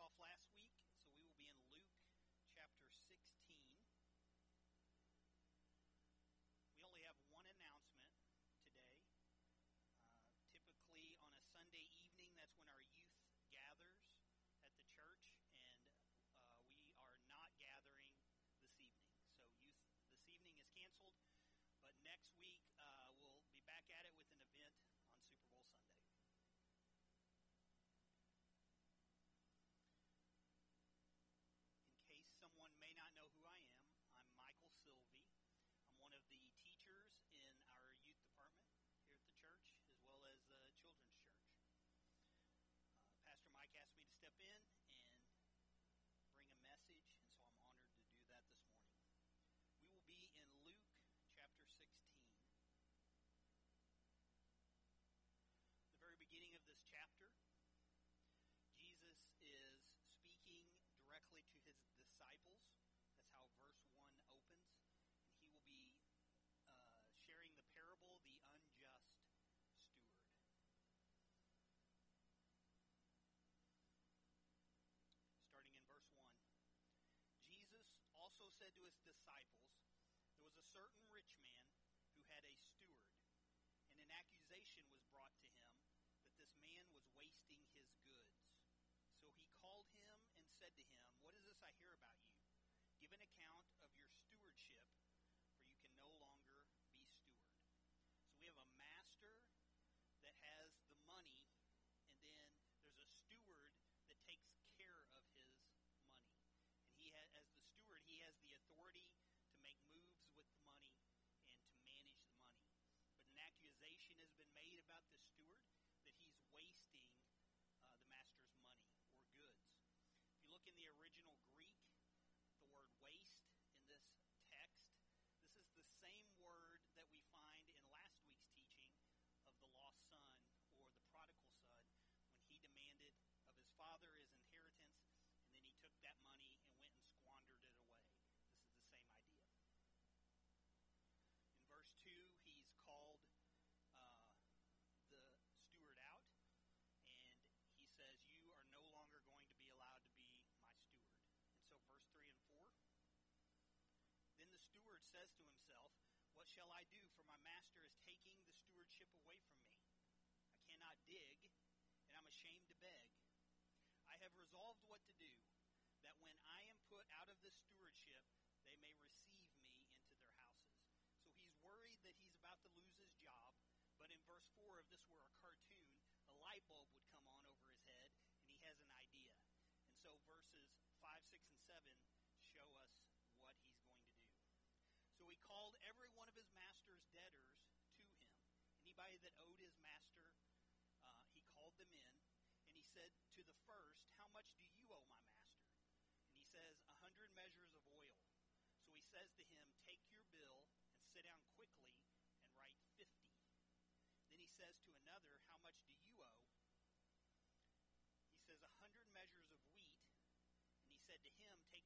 off last week, so we will be in Luke chapter 16. We only have one announcement today. Uh, typically, on a Sunday evening, that's when our youth gathers at the church, and uh, we are not gathering this evening. So, youth this evening is canceled, but next week, said to his disciples, There was a certain rich man What shall I do? For my master is taking the stewardship away from me. I cannot dig, and I'm ashamed to beg. I have resolved what to do, that when I am put out of the stewardship, they may receive me into their houses. So he's worried that he's about to lose his job, but in verse 4 of this were a cartoon, a light bulb would that owed his master, uh, he called them in, and he said to the first, How much do you owe my master? And he says, A hundred measures of oil. So he says to him, Take your bill and sit down quickly and write fifty. Then he says to another, How much do you owe? He says, A hundred measures of wheat. And he said to him, Take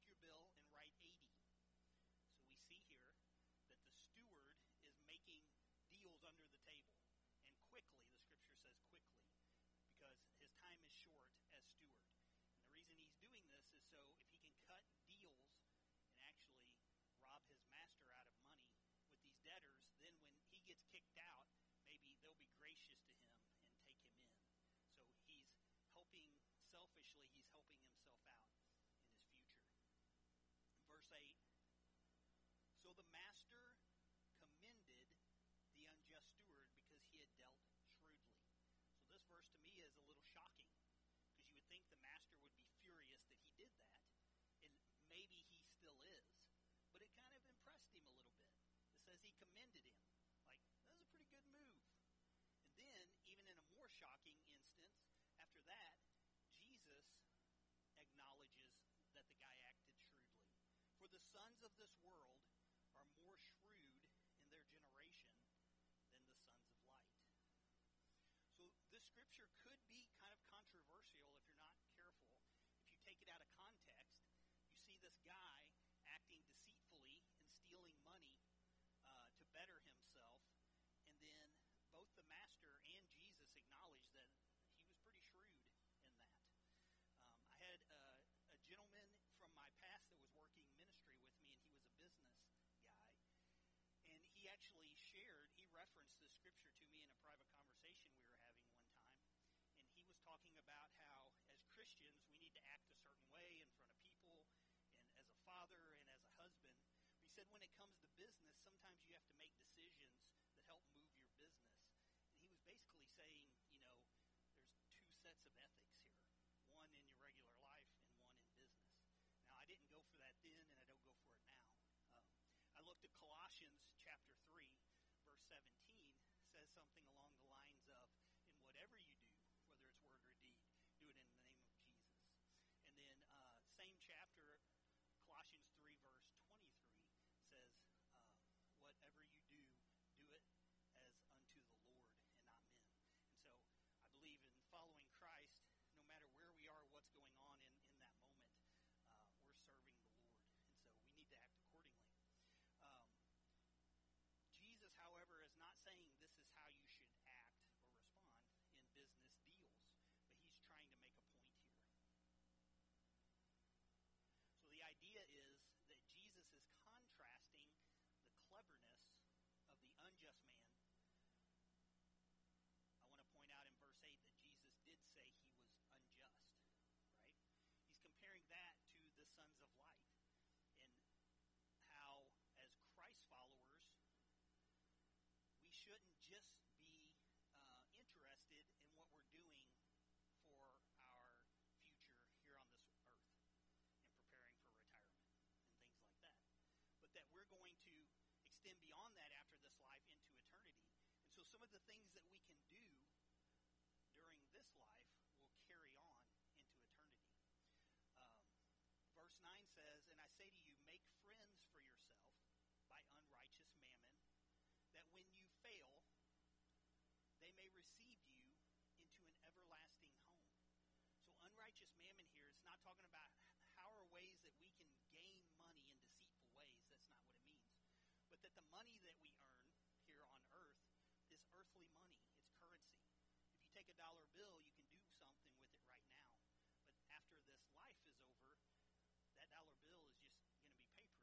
sons of this world are more shrewd in their generation than the sons of light. So this scripture could be actually shared, he referenced this scripture to me in a private conversation we were having one time. And he was talking about how, as Christians, we need to act a certain way in front of people and as a father and as a husband. He said when it comes to business, sometimes you have to make decisions that help move your business. And he was basically saying, you know, there's two sets of ethics here one in your regular life and one in business. Now, I didn't go for that then, and I don't go for it now. Um, I looked at Colossians chapter 3, verse 17, says something along the lines of, in whatever you do, whether it's word or deed, do it in the name of Jesus. And then, uh, same chapter, Colossians 3, verse 23, says, uh, whatever you do, do it as unto the Lord and not men. And so I believe in following Christ, no matter where we are, what's going on in, in that moment, uh, we're serving the Lord. And so we need to act accordingly. Um, Jesus, however, is not saying this is how you should act or respond in business deals, but he's trying to make a point here. So the idea is that Jesus is contrasting the cleverness of the unjust man. I want to point out in verse 8 that Jesus did say he was unjust, right? He's comparing that to the sons of light and how, as Christ followers, we shouldn't just be uh, interested in what we're doing for our future here on this earth and preparing for retirement and things like that, but that we're going to extend beyond that after this life into eternity. And so some of the things that we can do during this life will carry on into eternity. Um, verse 9 says, And I say to you, make friends for yourself by unrighteous mammon, that when you fail, they may receive you into an everlasting home. So, unrighteous mammon here is not talking about how are ways that we can gain money in deceitful ways. That's not what it means. But that the money that we earn here on earth is earthly money, it's currency. If you take a dollar bill, you can do something with it right now. But after this life is over, that dollar bill is just going to be paper.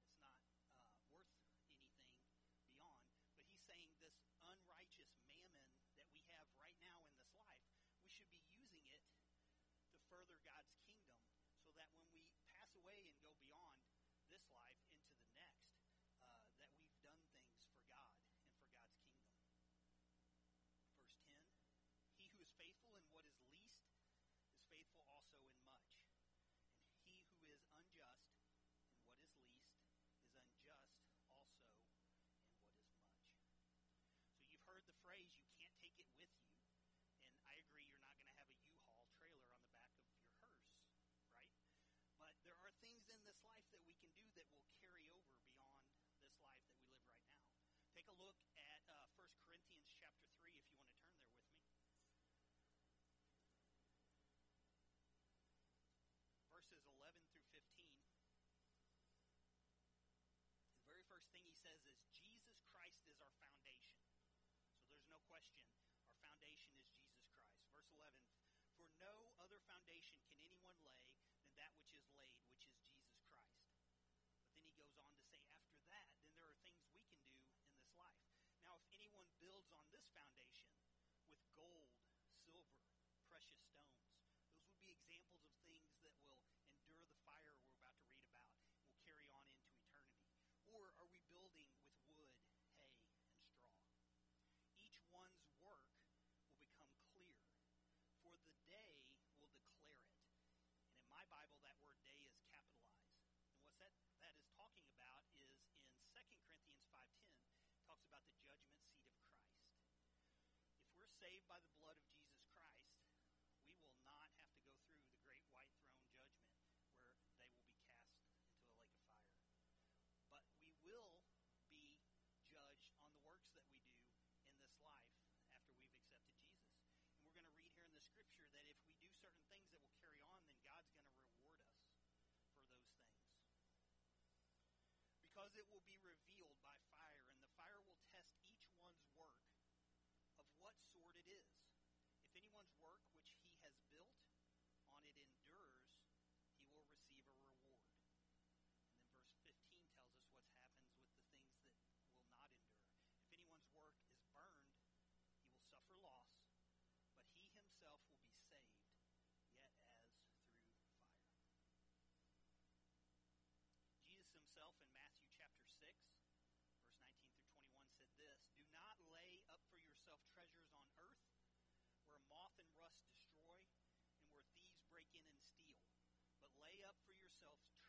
It's not. It's not uh, worth anything beyond. But he's saying this unrighteous mammon that we have right now in this life, we should be using it to further God's kingdom, so that when we pass away and go beyond this life into the next, uh, that we've done things for God and for God's kingdom. Verse ten: He who is faithful in what is least is faithful also in much. And he who is unjust in what is least is unjust also in what is much. So you've heard the phrase, you can't take it with you. And I agree, you're not going to have a U-Haul trailer on the back of your hearse, right? But there are things in this life that we can do that will carry over beyond this life that we live right now. Take a look at uh, 1 Corinthians chapter 3 if you want to turn there with me. verses 11 through 15. The very first thing he says is Jesus Christ is our foundation. So there's no question. Our foundation is Jesus Christ. Verse 11 For no other foundation can anyone lay than that which is laid, which is Jesus Christ. But then he goes on to say, after that, then there are things we can do in this life. Now, if anyone builds on this foundation with gold, silver, precious stones, those would be examples of things that will endure the fire we're about to read about, will carry on into eternity. Or are we building with wood, hay, and straw? Each one's work will become clear, for the day will declare it. And in my Bible, that word day is capitalized. And what that, that is talking about is in 2 Corinthians 5.10, talks about the judgment seat of Christ. If we're saved by the blood of Jesus yourself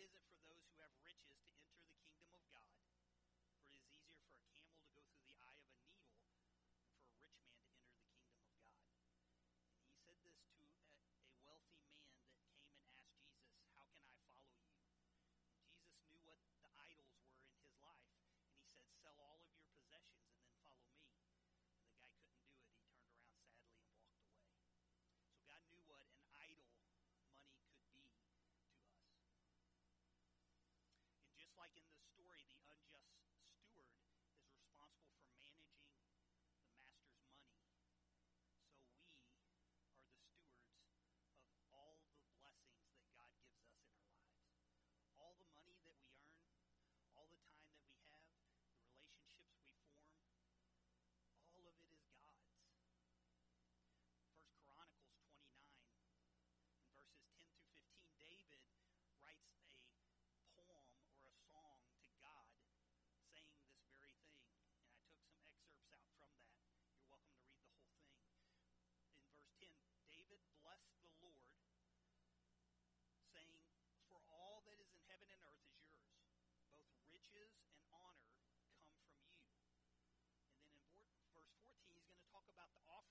it is at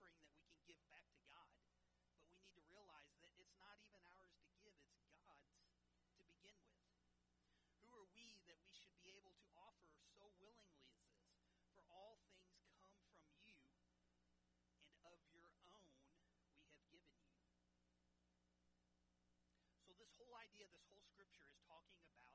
offering that we can give back to God. But we need to realize that it's not even ours to give, it's God's to begin with. Who are we that we should be able to offer so willingly as this? For all things come from you, and of your own we have given you. So, this whole idea, this whole scripture is talking about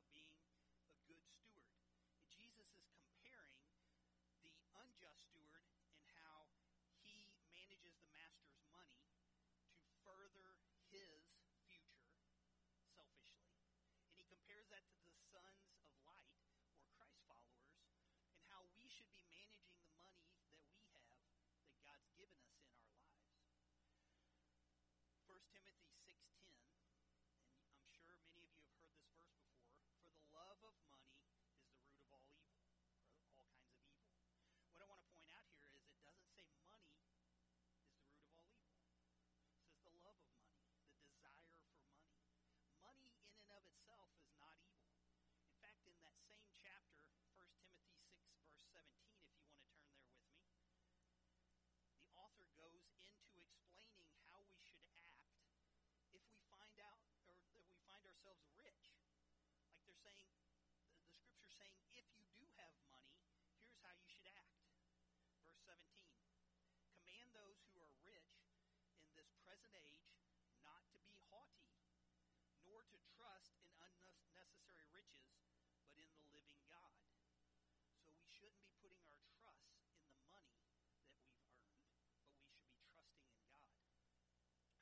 themselves rich. Like they're saying, the, the scripture saying, if you do have money, here's how you should act. Verse 17 Command those who are rich in this present age not to be haughty, nor to trust in unnecessary riches, but in the living God. So we shouldn't be putting our trust in the money that we've earned, but we should be trusting in God,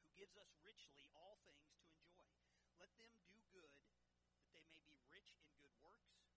who gives us richly all things to enjoy. Let them do good that they may be rich in good works.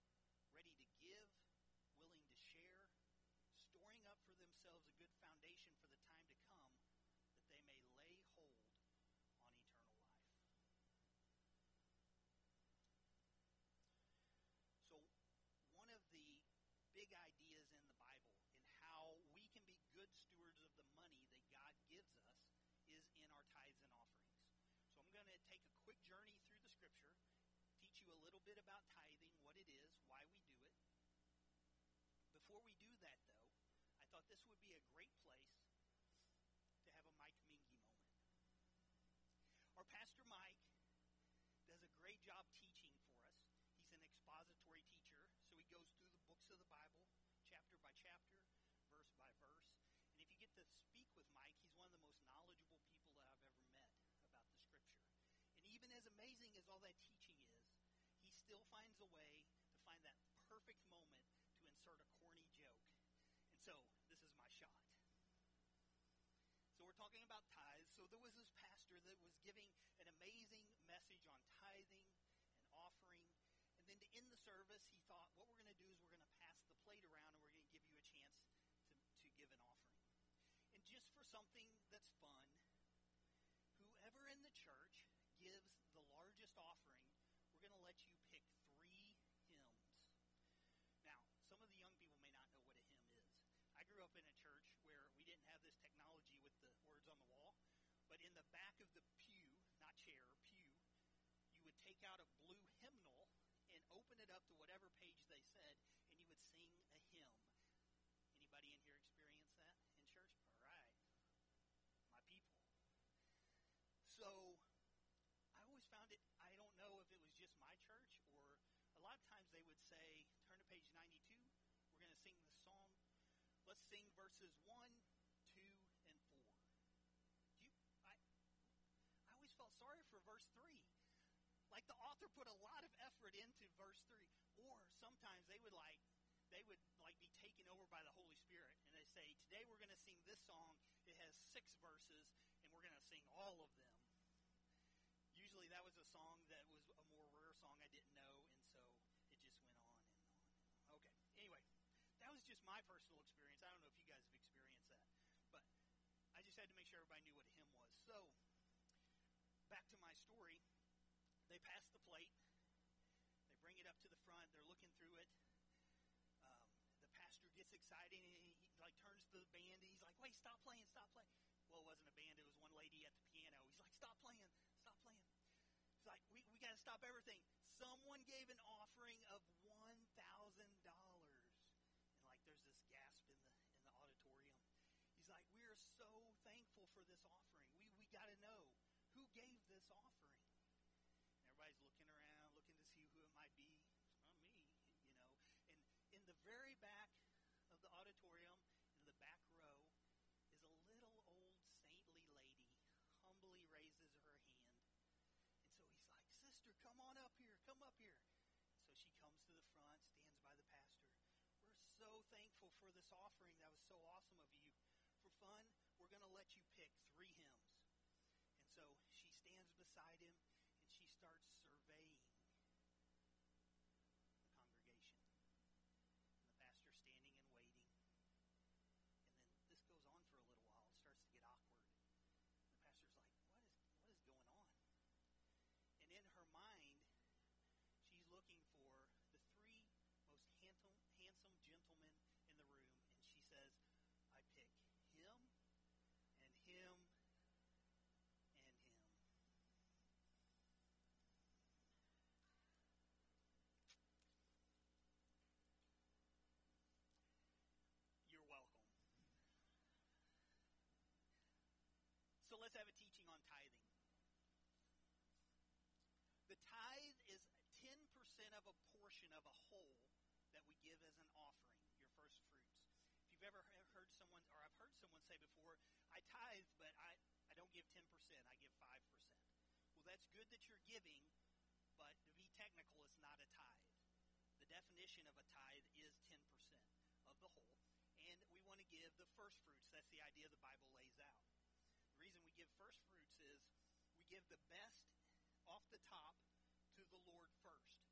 Bit about tithing, what it is, why we do it. Before we do that, though, I thought this would be a great place to have a Mike Mingy moment. Our pastor Mike does a great job teaching for us. He's an expository teacher, so he goes through the books of the Bible, chapter by chapter, verse by verse. And if you get to speak with Mike, he's one of the most knowledgeable people that I've ever met about the Scripture. And even as amazing as all that teaching still finds a way to find that perfect moment to insert a corny joke. And so, this is my shot. So, we're talking about tithes. So, there was this pastor that was giving an amazing message on tithing and offering. And then to end the service, he thought, what we're going to do is we're going to pass the plate around and we're going to give you a chance to, to give an offering. And just for something that's fun, whoever in the church gives the largest offering, we're going to let you pick three hymns. Now, some of the young people may not know what a hymn is. I grew up in a church where we didn't have this technology with the words on the wall, but in the back of the pew, not chair, pew, you would take out a blue hymnal and open it up to whatever page they said, and you would sing a hymn. Anybody in here experience that in church? All right. My people. So I always found it, I don't know if it was just my church or a lot of times they would say, turn to page 92, we're going to sing the song. Let's sing verses 1, 2, and 4. You, I, I always felt sorry for verse 3. Like the author put a lot of effort into verse 3. Or sometimes they would like, they would like be taken over by the Holy Spirit and they say, today we're going to sing this song. It has six verses and we're going to sing all of them usually that was a song that was a more rare song I didn't know, and so it just went on and on and on. Okay. Anyway, that was just my personal experience. I don't know if you guys have experienced that, but I just had to make sure everybody knew what a hymn was. So, back to my story. They pass the plate. They bring it up to the front. They're looking through it. Um, the pastor gets excited and he, he like turns to the band. And he's like, "Wait, stop playing! Stop playing!" Well, it wasn't a band. It was one lady at the piano. He's like, "Stop playing! Stop playing!" It's like, we, we got to stop everything. Someone gave an offering of $1,000. And like there's this gasp in the, in the auditorium. He's like, we are so thankful for this offering. We, we got to know gave this offering. And everybody's looking around, looking to see who it might be. It's not me, you know. And in the very back of the auditorium, in the back row, is a little old saintly lady humbly raises her hand And so he's like, Sister, come on up here. Come up here. And so she comes to the front, stands by the pastor. We're so thankful for this offering. That was so awesome of you. For fun, we're going to let you pick three hymns. And so she stands beside him and she starts surveying the congregation. And the pastor standing and waiting. And then this goes on for a little while. It starts to get awkward. The pastor's like, what is, what is going on? And in her mind, she's looking for the three most handsome, handsome gentlemen in the room. And she says, I pick him and him and him. You're welcome. Let's have a teaching on tithing. The tithe is 10% of a portion of a whole that we give as an offering, your first fruits. If you've ever heard someone, or I've heard someone say before, I tithe, but I, I don't give 10%, I give 5%. Well, that's good that you're giving, but to be technical, it's not a tithe. The definition of a tithe is 10% of the whole, and we want to give the first fruits. That's the idea the Bible lays out. The reason we give first fruits is we give the best off the top to the Lord first.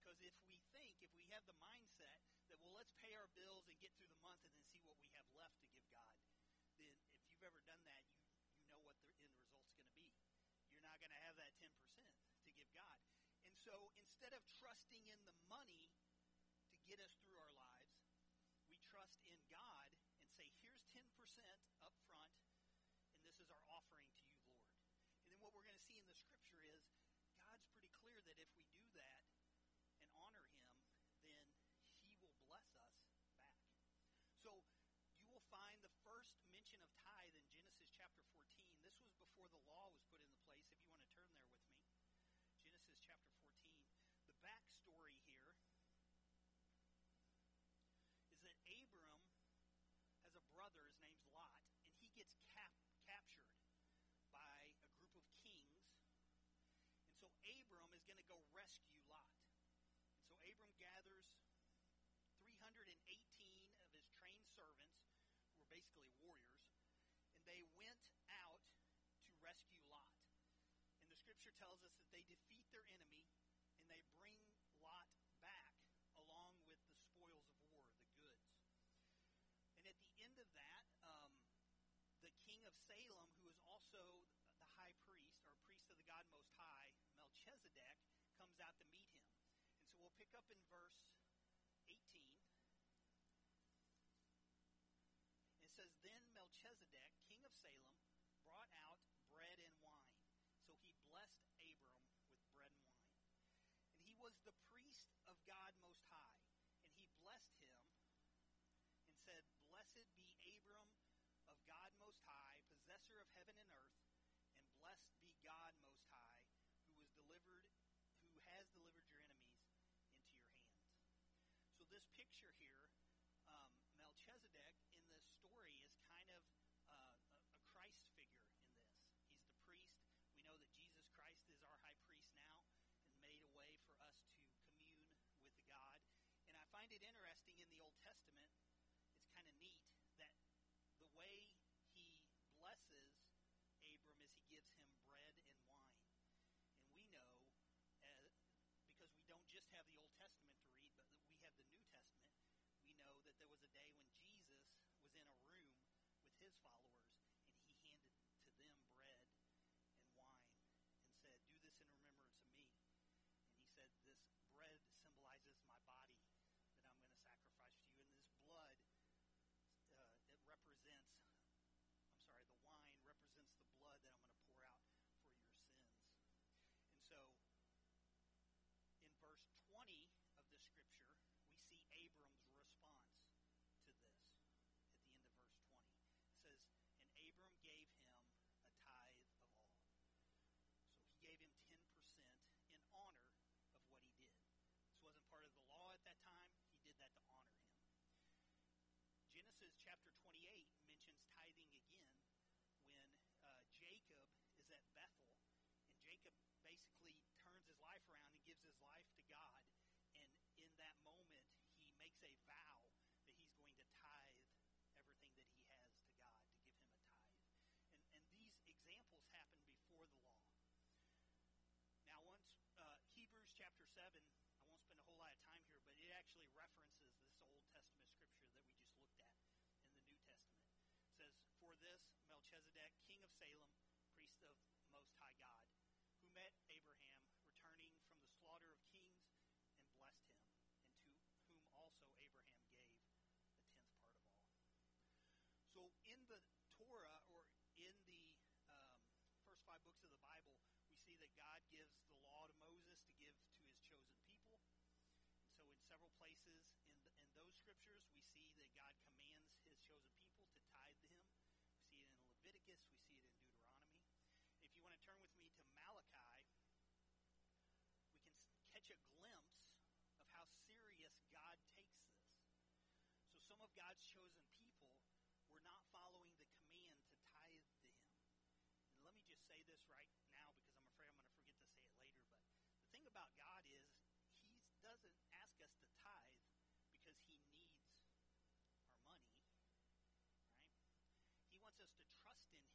Because if we think, if we have the mindset that, well, let's pay our bills and get through the month and then see what we have left to give God, then if you've ever done that, you, you know what the end result's going to be. You're not going to have that 10% to give God. And so instead of trusting in the money to get us through our lives, we trust in God and say, here's 10% up front, and this is our offering to you, Lord. And then what we're going to see in the scripture is God's pretty clear that if we do that, go rescue Lot. And so Abram gathers 318 of his trained servants, who were basically warriors, and they went out to rescue Lot. And the scripture tells us that they defeat their enemy and they bring Lot back along with the spoils of war, the goods. And at the end of that, um, the king of Salem, who is also the high priest, or priest of the God Most High, Melchizedek, comes out to meet him. And so we'll pick up in verse 18. It says, Then Melchizedek, king of Salem, brought out bread and wine. So he blessed Abram with bread and wine. And he was the priest of God Most High. And he blessed him and said, Blessed be Abram of God Most High, possessor of heaven and earth, and blessed be God Most High, who was delivered, who has delivered your enemies into your hands. So this picture here, um, Melchizedek in this story is kind of uh, a, Christ figure in this. He's the priest. We know that Jesus Christ is our high priest now and made a way for us to commune with God. And I find it interesting in the Old Testament. It's kind of neat that the way he blesses Abram is he gives him bread and wine. And we know, uh, because we don't just have the Old Testament to read, but we have the New Testament, we know that there was a day when Jesus was in a room with his followers, and he handed to them bread and wine and said, Do this in remembrance of me. And he said, This bread symbolizes my body that I'm going to sacrifice for you, and this blood uh, it represents, I'm sorry, the wine represents the blood that I'm going to pour out for your sins. And so, in verse 20 of the scripture, we see Abram's response to this at the end of verse 20. It says, And Abram gave him a tithe of all. So he gave him 10% in honor of what he did. This wasn't part of the law at that time. He did that to honor him. Genesis chapter 28 mentions tithing again when uh, Jacob is at Bethel, and Jacob basically turns his life around and gives his life to God. And in that moment, he makes a vow that he's going to tithe everything that he has to God, to give him a tithe. And, and these examples happen before the law. Now, once uh, Hebrews chapter 7, I won't spend a whole lot of time here, but it actually references this Old Testament scripture that we just looked at in the New Testament. It says, For this Melchizedek, king of Salem, priest of Most High God, who met Abraham returning from the slaughter of kings and blessed him, and to whom also Abraham gave the tenth part of all. So in the Torah, or in the um, first five books of the Bible, we see that God gives the law to Moses to give to his chosen people. And so in several places in, the, in those scriptures, we see that God commands his chosen people to tithe to him. We see it in Leviticus. We see it in Deuteronomy. If you want to turn with me to Malachi, we can catch a glimpse of how serious God takes this. So some of God's chosen people were not following the command to tithe to him. And let me just say this right now because I'm afraid I'm going to forget to say it later. But the thing about God is he doesn't ask us to tithe because he needs our money, right? He wants us to trust in him,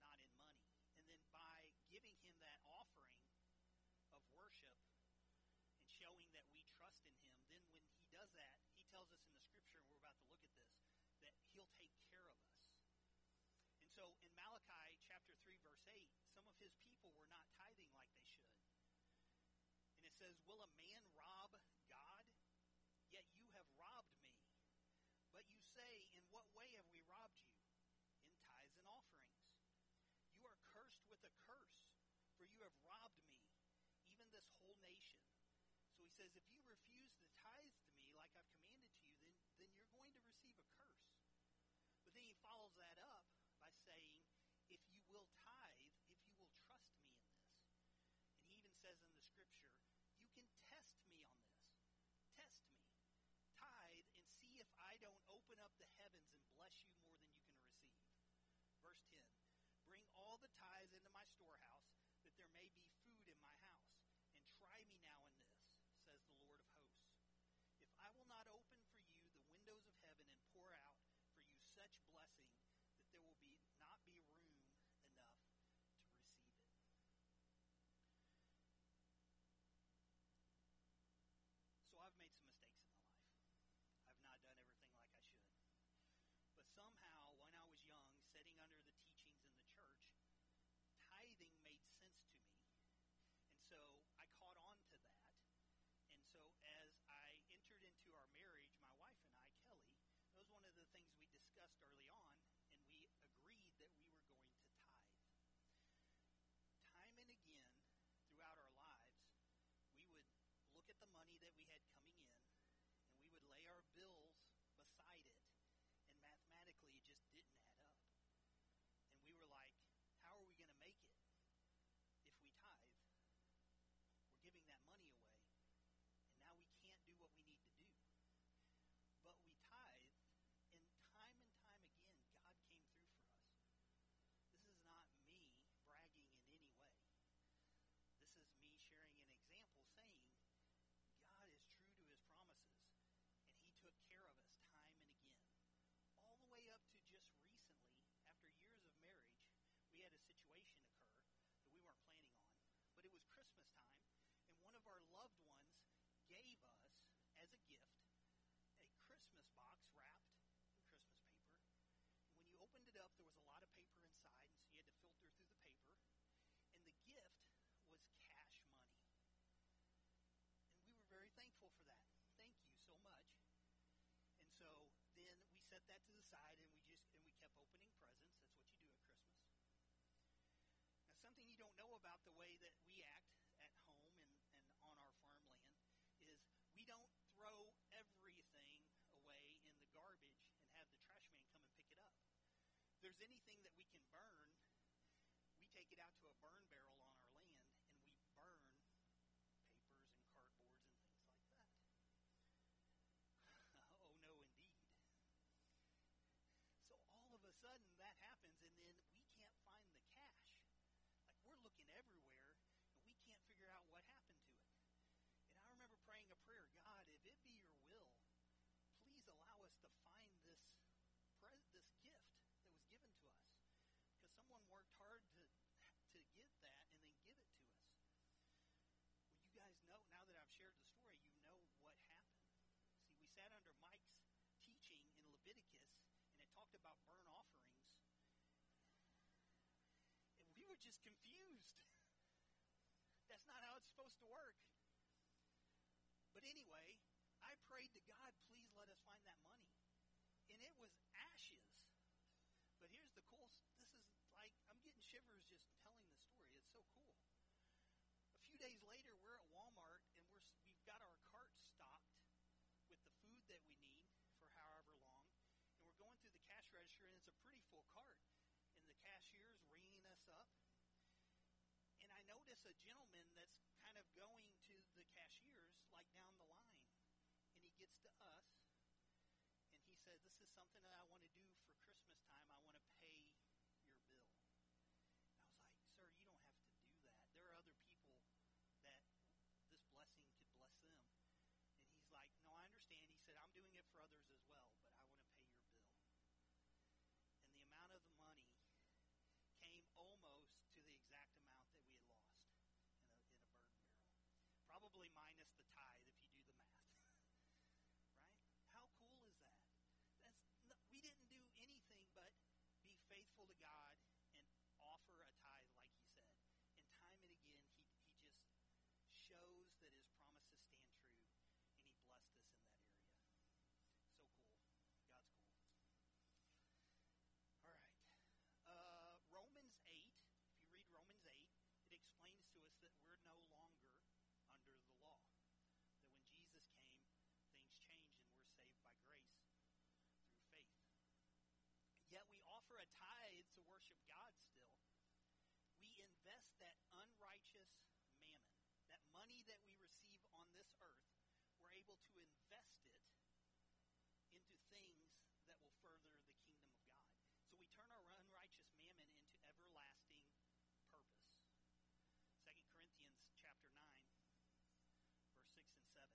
not in money. And then by giving him that offering of worship and showing that we trust in him, then when he does that, he tells us in the scripture, and we're about to look at this, that he'll take care of us. And so in Malachi chapter 3, verse 8, some of his people were not tithing like they should. And it says, Will a man rob God? Yet you have robbed me. But you say, In what way have we robbed you? In tithes and offerings. You are cursed with a curse, for you have robbed me, even this whole nation. So he says, If you refuse the me like I've commanded to you, then, then you're going to receive a curse. But then he follows that up by saying, If you will tithe, if you will trust me in this. And he even says in the scripture, You can test me on this. Test me. Tithe and see if I don't open up the heavens and bless you more than you can receive. Verse 10 Bring all the tithes into my storehouse, inside and we just and we kept opening presents. That's what you do at Christmas. Now, something you don't know about the way that we act at home and, and on our farmland is we don't throw everything away in the garbage and have the trash man come and pick it up. If there's anything that we can burn, we take it out to a burn barrel on our land and we burn papers and cardboards and things like that. oh no, indeed. So all of a sudden that happens, and then we can't find the cash. Like we're looking everywhere, and we can't figure out what happened to it. And I remember praying a prayer God, if it be your will, please allow us to find this, pre- this gift that was given to us. Because someone worked hard to, to get that and then give it to us. Well, you guys know, now that I've shared the story, you know what happened. See, we sat under Mike's teaching in Leviticus, and it talked about burnt offerings. And we were just confused. That's not how it's supposed to work. But anyway, I prayed to God, please let us find that money. And it was ashes. But here's the cool this is like I'm getting shivers just telling the story. It's so cool. A few days later, we're at Walmart and we're we've got our cart stocked with the food that we need for however long. And we're going through the cash register and it's a pretty full cart. And the cashier's ringing us up. And I notice a gentleman that's kind of going to the cashiers like down the line. And he gets to us and he said, This is something that I want to do for Christmas time. I want to pay your bill. And I was like, Sir, you don't have to do that. There are other people that this blessing could bless them. And he's like, No, I understand. He said, I'm doing it for others as well, but I want to pay your bill. And the amount of the money came almost to the exact amount that we had lost in a, in a burn barrel. Probably minus the tithe if you do the math. right? How cool is that? That's no, we didn't do anything but be faithful to God and offer a tithe like he said. And time and again he he just shows that his promises stand true and he blessed us in that area. So cool. God's cool. All right. Uh, Romans 8, if you read Romans 8, it explains to us that we're no longer under the law. That when Jesus came, things changed and we're saved by grace through faith. Yet we offer a tithe to worship God still. We invest that unrighteous mammon, that money that we receive on this earth, we're able to invest it into things that will further the kingdom of God. So we turn our unrighteous mammon into everlasting purpose. 2 Corinthians chapter 9, verse 6 and 7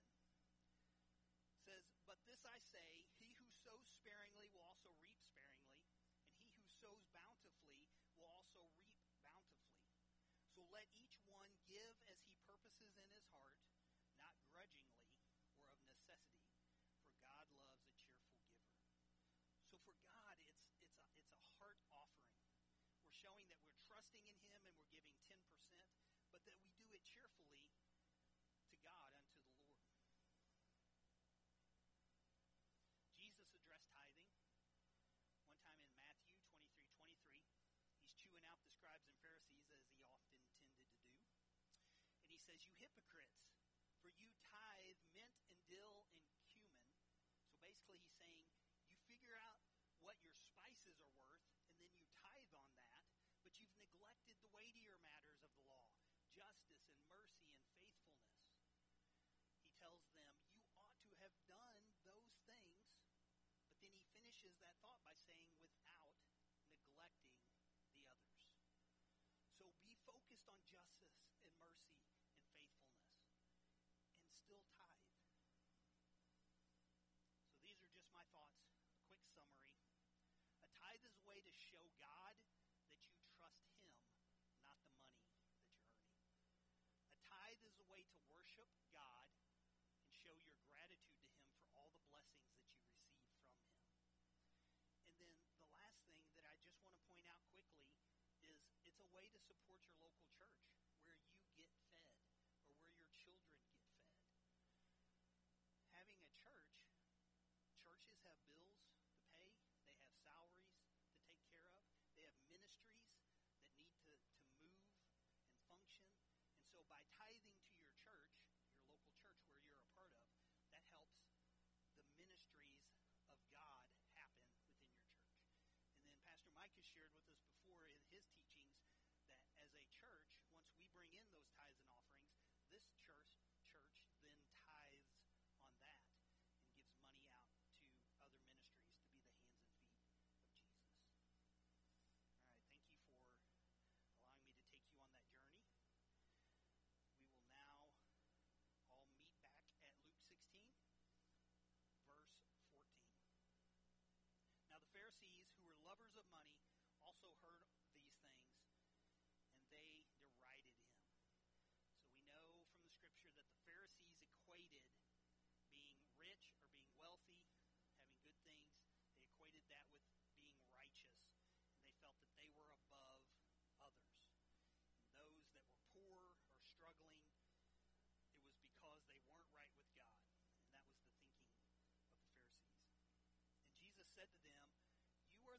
says, But this I say, he who sows sparingly will also reap sparingly, and he who sows bountifully will also reap bountifully. So let each one give as he purposes in his heart, not grudgingly or of necessity, for God loves a cheerful giver. So for God, it's it's a it's a heart offering. We're showing that we're trusting in Him and we're giving ten percent, but that we do it cheerfully to God unto the Lord. Jesus addressed tithing one time in Matthew 23 23. He's chewing out the scribes and Pharisees as he often tended to do. And he says, You hypocrites, for you tithe mint and dill and cumin. So basically, he's saying, You figure out what your spices are worth, and then you tithe on that, but you've neglected the weightier matters of the law justice and mercy and faithfulness. He tells them, You ought to have done those things, but then he finishes that thought by saying, Without neglecting the others. So be focused on justice and mercy and faithfulness, and still tithe. So these are just my thoughts. A quick summary. A tithe is a way to show God that you trust Him, not the money that you're earning. A tithe is a way to worship God and show your gratitude to Him for all the blessings that you receive from Him. And then the last thing that I just want to point out quickly is it's a way to support your local church Mike shared with us before.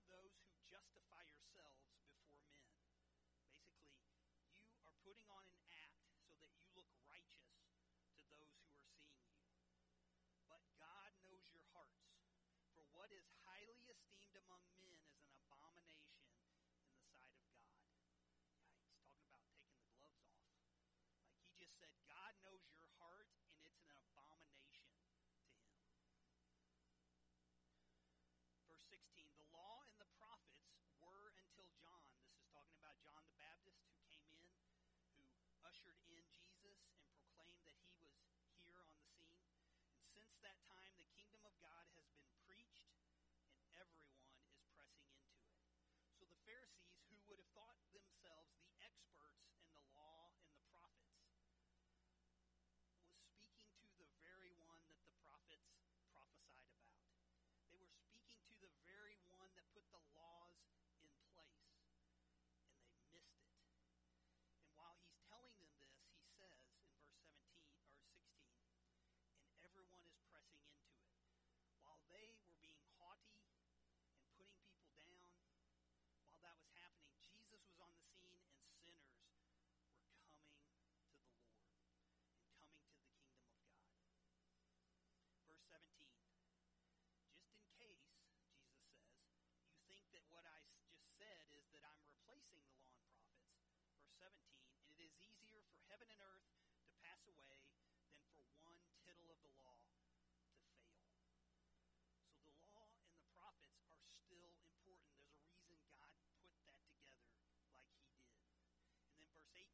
are those who justify yourselves before men. Basically, you are putting on an act so that you look righteous to those who are seeing you. But God knows your hearts. For what is highly esteemed among men is an abomination in the sight of God. He's talking about taking the gloves off. Like he just said, God knows your heart, and it's an abomination to him. Verse 16 ushered in Jesus and proclaimed that he was here on the scene. And since that time, the kingdom of God has been preached, and everyone is pressing into it. So the Pharisees, who would have thought themselves the experts in the law and the prophets, was speaking to the very one that the prophets prophesied about. They were speaking to the very one that put the laws in place, and they missed it. And while he's telling them this, he says in verse 17 or 16, and everyone is pressing into it. While they were being haughty and putting people down, while that was happening, Jesus was on the scene, and sinners were coming to the Lord and coming to the kingdom of God. Verse 17 just in case, Jesus says, you think that what I just said is that I'm replacing the law and prophets. Verse 17, and it is easier for heaven and earth to pass away than for one tittle of the law to fail. So the law and the prophets are still important. There's a reason God put that together like he did. And then verse 18,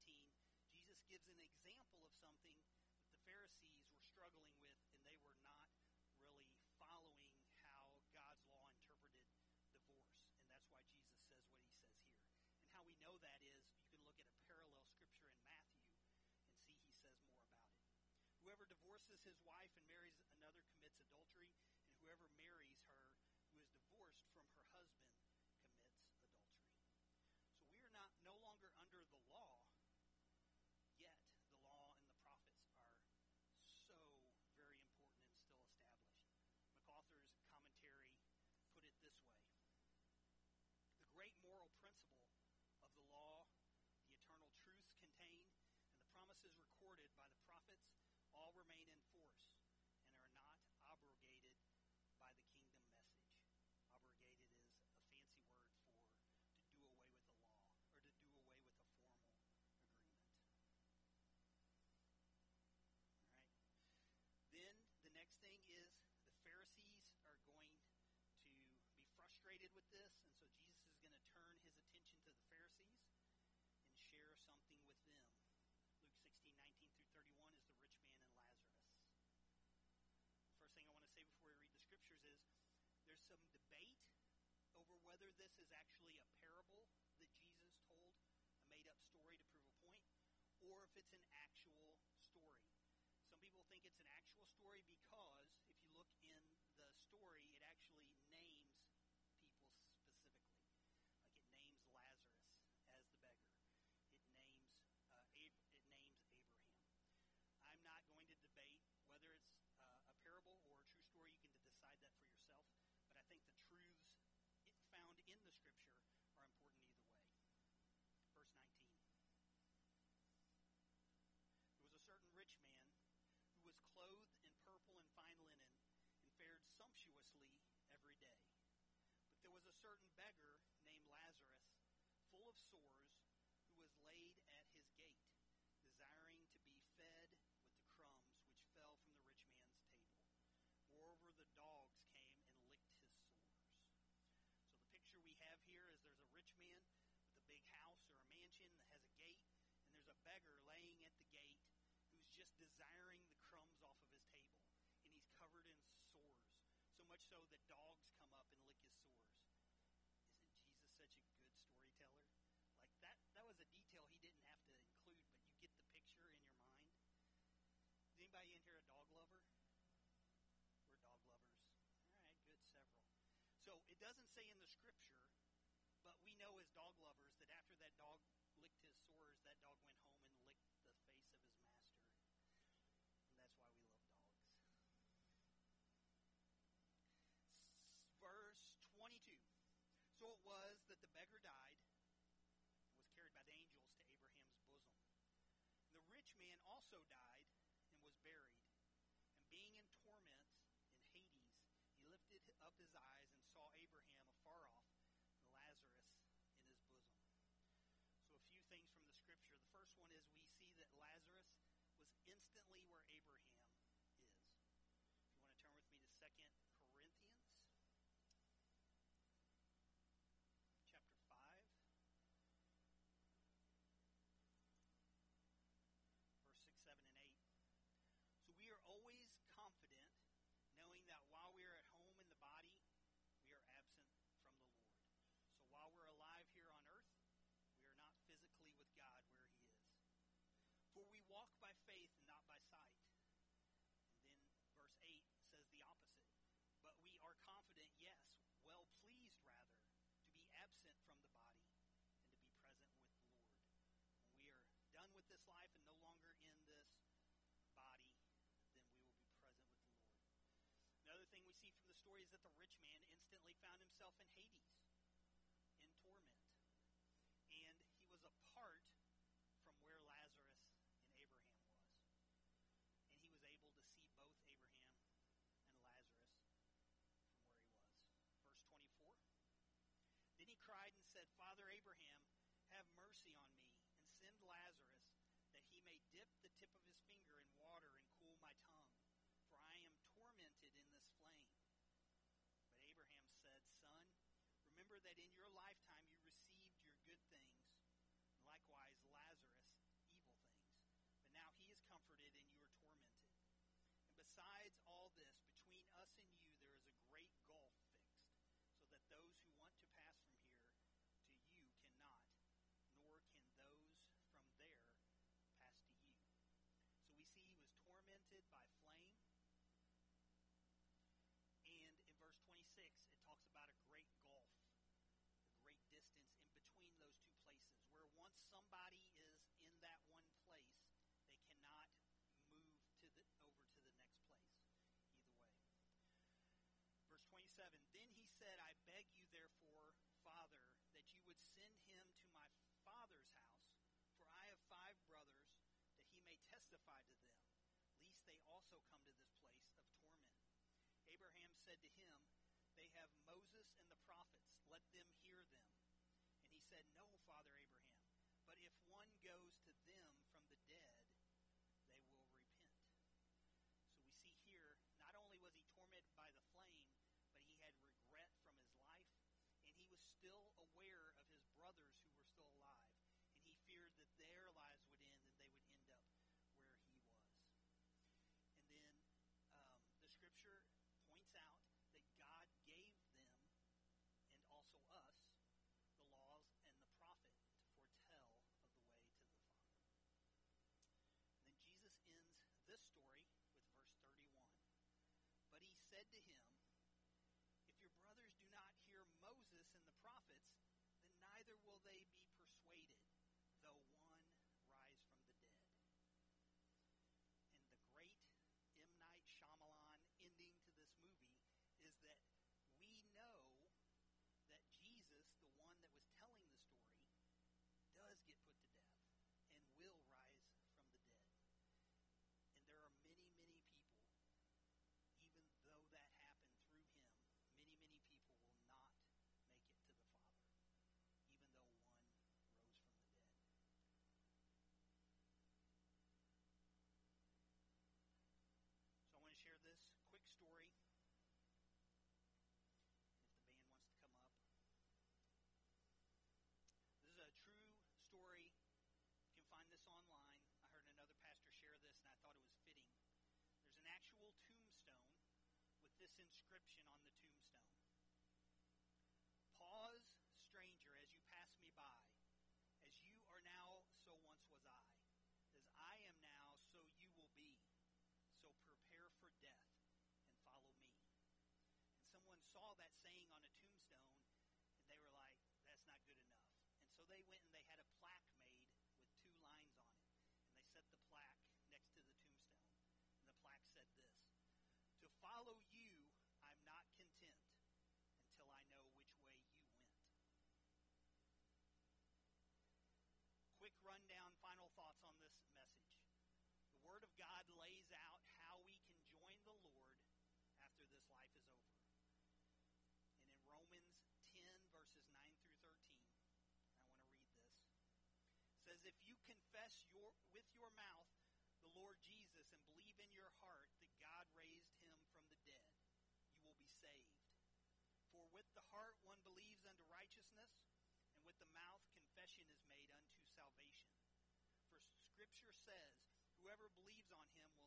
Jesus gives an example of something that the Pharisees were struggling with, and they were not really following how God's law interpreted divorce. And that's why Jesus says what he says here. And how we know that is you can look at a parallel scripture in Matthew and see he says more about it. Whoever divorces his wife and marries another commits adultery, and whoever marries her who is divorced from her husband commits adultery. So we are not no longer under the law, yet the law and the prophets are so very important and still established. MacArthur's commentary put it this way The great moral principle of the law, the eternal truths contained, and the promises recorded by the prophets all remain in force and are not abrogated by the kingdom message. Abrogated is a fancy word for to do away with the law or to do away with a formal agreement. All right. Then the next thing is the Pharisees are going to be frustrated with this, and so Jesus is going to turn his attention to the Pharisees and share something with them. Luke 16, 19 through 31 is the rich man and Lazarus. The first thing I want to say before we read the scriptures is there's some debate over whether this is actually a parable that Jesus told, a made up story to prove a point, or if it's an actual story. Some people think it's an actual story because if you look in the story, it actually names people specifically. Like it names Lazarus as the beggar. It names uh, Ab- it names Abraham. I'm not going to debate whether it's uh, a parable or a true story. You can decide that for yourself. But I think the truths found in the scripture are important either way. Verse 19. There was a certain rich man who was clothed in purple and fine linen and fared sumptuously every day. But there was a certain beggar named Lazarus, full of sores, who was laid at his gate, desiring to be fed with the crumbs which fell from the rich man's table. Moreover, the dogs came and licked his sores. So the picture we have here is there's a rich man with a big house or a mansion that has a gate, and there's a beggar laying at the gate who's just desiring the crumbs off of his table, and he's covered in sores. So much so that dogs come up and lick his sores. Isn't Jesus such a good storyteller? Like that that was a detail he didn't have to include, but you get the picture in your mind. Is anybody in here a dog lover? We're dog lovers. All right, good, several. So it doesn't say in the scripture, but we know as dog lovers also died and was buried. And being in torments in Hades, he lifted up his eyes walk by faith and not by sight. And then verse 8 says the opposite. But we are confident, yes, well pleased rather, to be absent from the body and to be present with the Lord. When we are done with this life and no longer in this body, then we will be present with the Lord. Another thing we see from the story is that the rich man instantly found himself in Hades. Lazarus, that he may dip the tip of his finger in water and cool my tongue, for I am tormented in this flame. But Abraham said, Son, remember that in your lifetime, also come to this place of torment. Abraham said to him, They have Moses and the prophets. Let them hear them. And he said, No, Father Abraham, but if one goes to them from the dead, they will repent. So we see here, not only was he tormented by the flame, but he had regret from his life, and he was still aware said to him, actual tombstone with this inscription on the tombstone Pause, stranger, as you pass me by. As you are now, so once was I. As I am now, so you will be. So prepare for death and follow me. And someone saw that saying rundown, final thoughts on this message. The Word of God lays out how we can join the Lord after this life is over. And in Romans 10, verses 9 through 13, I want to read this. It says, If you confess your, with your mouth the Lord Jesus and believe in your heart that God raised him from the dead, you will be saved. For with the heart one believes unto righteousness, and with the mouth confession is made says, Whoever believes on him will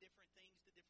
different things to different